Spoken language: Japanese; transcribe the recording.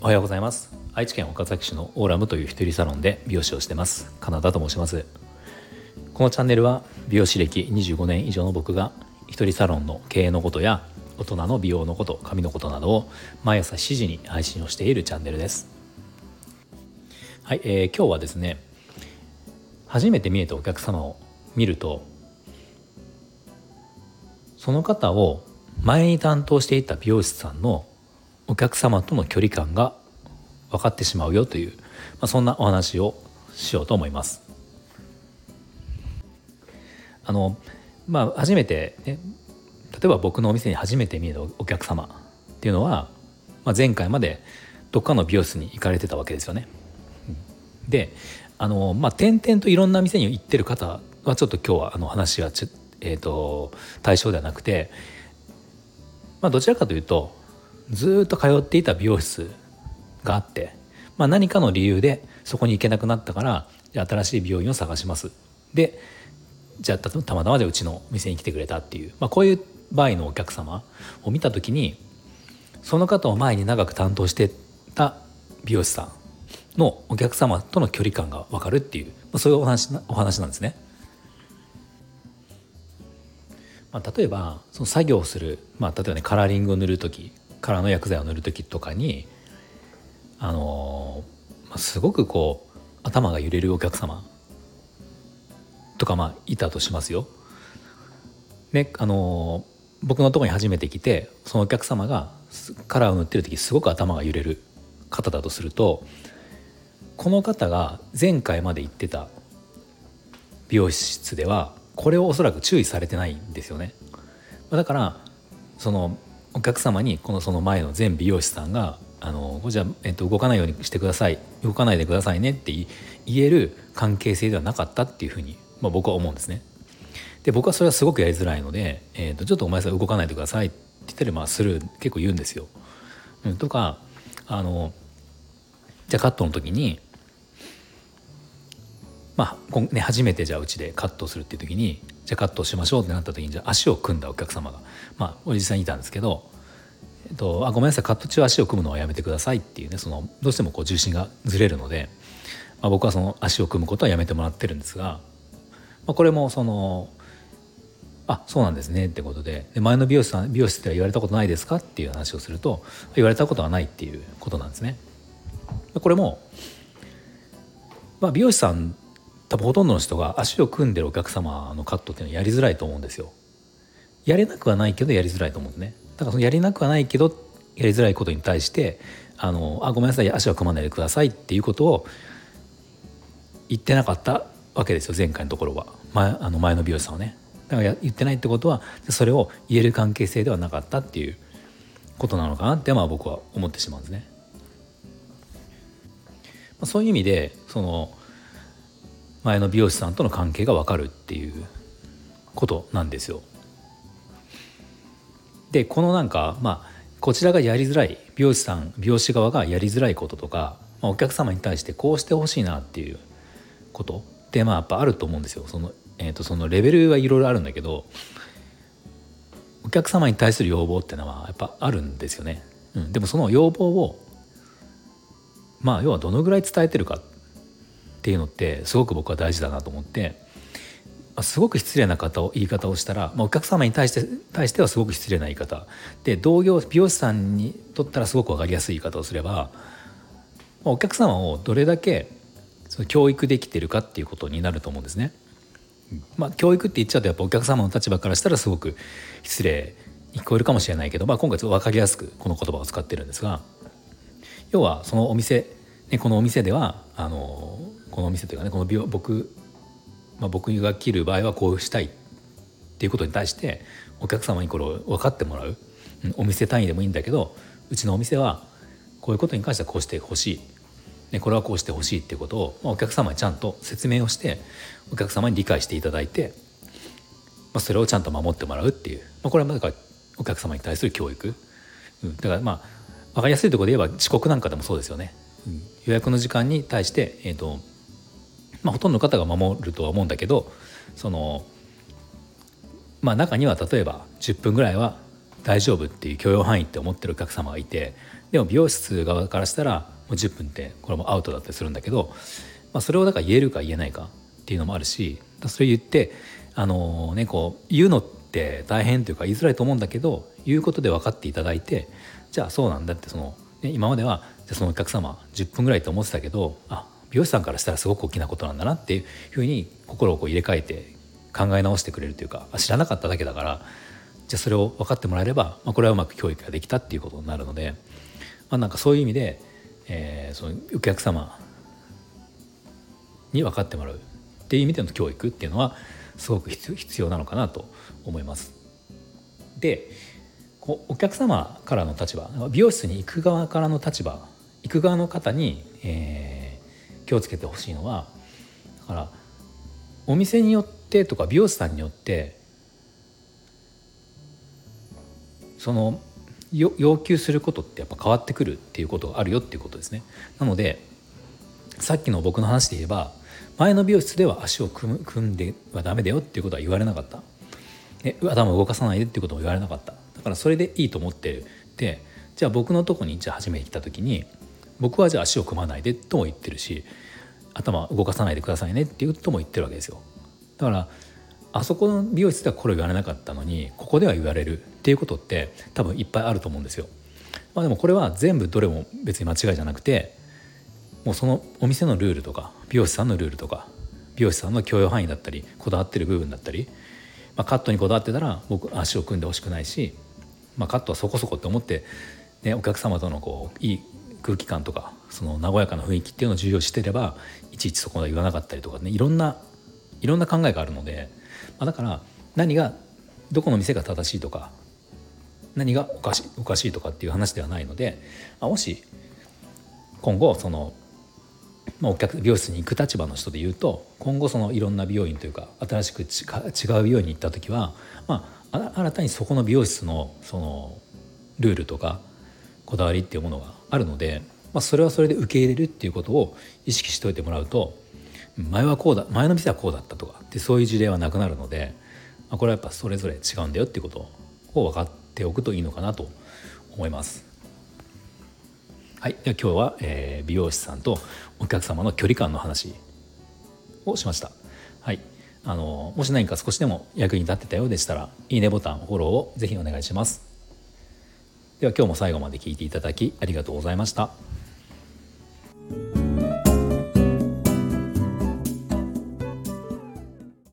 おはようございます。愛知県岡崎市のオーラムという一人サロンで美容師をしてます。カナダと申します。このチャンネルは美容師歴25年以上の僕が一人サロンの経営のことや大人の美容のこと髪のことなどを毎朝7時に配信をしているチャンネルです。はい、えー、今日はですね初めて見えたお客様を見るとその方を前に担当していた美容師さんのお客様との距離感が分かってしまうよという、まあ、そんなお話をしようと思います。あのまあ初めて、ね、例えば僕のお店に初めて見えたお客様っていうのは、まあ、前回までどっかの美容室に行かれてたわけですよね。であのまあ点々といろんな店に行ってる方はちょっと今日はあの話はち、えーと対象ではなくて、まあ、どちらかというとずっと通っていた美容室があって、まあ、何かの理由でそこに行けなくなったから新しい美容院を探しますでじゃあたまたまでうちの店に来てくれたっていう、まあ、こういう場合のお客様を見た時にその方を前に長く担当してた美容師さんのお客様との距離感が分かるっていう、まあ、そういうお話お話なんですね。まあ、例えばその作業する、まあ、例えばねカラーリングを塗る時カラーの薬剤を塗る時とかにあのー、すごくこう頭が揺れるお客様とかまあいたとしますよ。ねあのー、僕のとこに初めて来てそのお客様がカラーを塗ってる時すごく頭が揺れる方だとするとこの方が前回まで行ってた美容室ではこれをおそらく注意されてないんですよね。だからそのお客様にこのその前の全美容師さんがあのじゃあ、えっと、動かないようにしてください動かないでくださいねって言える関係性ではなかったっていうふうに、まあ、僕は思うんですね。で僕はそれはすごくやりづらいので、えー、とちょっとお前さん動かないでくださいって言ったりまあする結構言うんですよ。うん、とかあのじゃあカットの時にまあね、初めてじゃあうちでカットするっていう時にじゃあカットしましょうってなった時にじゃあ足を組んだお客様がまあ実際にいたんですけど、えっと、あごめんなさいカット中足を組むのはやめてくださいっていうねそのどうしてもこう重心がずれるので、まあ、僕はその足を組むことはやめてもらってるんですが、まあ、これもそのあそうなんですねってことでで前の美容師さん美容室では言われたことないですかっていう話をすると言われたことはないっていうことなんですね。これも、まあ、美容師さん多分ほとんどの人が足を組んでるお客様のカットっていうのはやりづらいと思うんですよ。やれなくはないけどやりづらいと思うんですね。だからそのやりなくはないけどやりづらいことに対してあのあごめんなさい足は組まないでくださいっていうことを言ってなかったわけですよ前回のところは前あの前の美容師さんはね。だから言ってないってことはそれを言える関係性ではなかったっていうことなのかなってまあ僕は思ってしまうんですね。まあ、そういう意味でその前の美容師さんとの関係が分かるっていうことなんですよ。でこのなんかまあこちらがやりづらい美容師さん美容師側がやりづらいこととか、まあ、お客様に対してこうしてほしいなっていうことってまあやっぱあると思うんですよ。その,、えー、とそのレベルはいろいろあるんだけどお客様に対する要望っていうのはやっぱあるんですよね。うん、でもその要望をまあ要はどのぐらい伝えてるかっていうのってすごく僕は大事だなと思ってすごく失礼な方を言い方をしたら、まあ、お客様に対して対してはすごく失礼な言い方で同業美容師さんにとったらすごく分かりやすい言い方をすれば、まあ、お客様をどれだけその教育できてるかっていうことになると思うんですね。まあ、教育って言っちゃうとやっぱお客様の立場からしたらすごく失礼に聞こえるかもしれないけど、まあ、今回ちょっと分かりやすくこの言葉を使ってるんですが要はそのお店、ね、このお店ではあのこのお店というかねこの美容僕、まあ、僕が切る場合はこうしたいっていうことに対してお客様にこれを分かってもらう、お店単位でもいいんだけどうちのお店はこういうことに関してはこうしてほしい、ね、これはこうしてほしいっていうことを、まあ、お客様にちゃんと説明をしてお客様に理解していただいて、まあ、それをちゃんと守ってもらうっていう、まあ、これはだからお客様に対する教育、うん、だからまあ分かりやすいところで言えば遅刻なんかでもそうですよね。予約の時間に対して、えーとまあ、ほとんどの方が守るとは思うんだけどそのまあ中には例えば10分ぐらいは大丈夫っていう許容範囲って思ってるお客様がいてでも美容室側からしたらもう10分ってこれもアウトだったりするんだけど、まあ、それをだから言えるか言えないかっていうのもあるしそれ言ってあのねこう言うのって大変というか言いづらいと思うんだけど言うことで分かっていただいてじゃあそうなんだってその、ね、今まではじゃそのお客様10分ぐらいと思ってたけどあ美容師さんからしたらすごく大きなことなんだなっていうふうに心をこう入れ替えて考え直してくれるというか知らなかっただけだからじゃあそれを分かってもらえれば、まあ、これはうまく教育ができたっていうことになるので、まあ、なんかそういう意味で、えー、そのお客様に分かってもらうっていう意味での教育っていうのはすごく必要なのかなと思います。でお客様からの立場美容室に行く側からの立場行く側の方に、えー、気をつけてほしいのはだからお店によってとか美容師さんによってその要求することってやっぱ変わってくるっていうことがあるよっていうことですね。なのでさっきの僕の話で言えば前の美容室では足を組んではダメだよっていうことは言われなかった。え頭を動かさないでっていうことも言われなかった。だからそれでいいと思ってでじゃあ僕のとこにじゃあ初めて来た時に僕はじゃあ足を組まないでとも言ってるし頭動かさないでくださいねっていうとも言ってるわけですよだからあそこの美容室ではこれを言われなかったのにここでは言われるっていうことって多分いっぱいあると思うんですよ。まあ、でもこれは全部どれも別に間違いじゃなくてもうそのお店のルールとか美容師さんのルールとか美容師さんの許容範囲だったりこだわってる部分だったり、まあ、カットにこだわってたら僕足を組んでほしくないし、まあ、カットはそこそこって思って、ね、お客様とのこういい空気感とかその和やかな雰囲気っていうのを重要してればいちいちそこまで言わなかったりとかねいろんないろんな考えがあるのでまあ、だから何がどこの店が正しいとか何がおかしいおかしいとかっていう話ではないので、まあ、もし今後その、まあ、お客美容室に行く立場の人で言うと今後そのいろんな美容院というか新しく違う美容院に行った時は、まあ、新たにそこの美容室のそのルールとかこだわりっていうものがあるので、まあ、それはそれで受け入れるっていうことを意識しておいてもらうと前はこうだ前の店はこうだったとかでそういう事例はなくなるので、まあ、これはやっぱそれぞれ違うんだよっていうことを分かっておくといいのかなと思います。はい、では今日は、えー、美容師さんとお客様の距離感の話をしました。はい、あのもし何か少しでも役に立ってたようでしたらいいねボタンフォローをぜひお願いします。では今日も最後まで聞いていただきありがとうございました。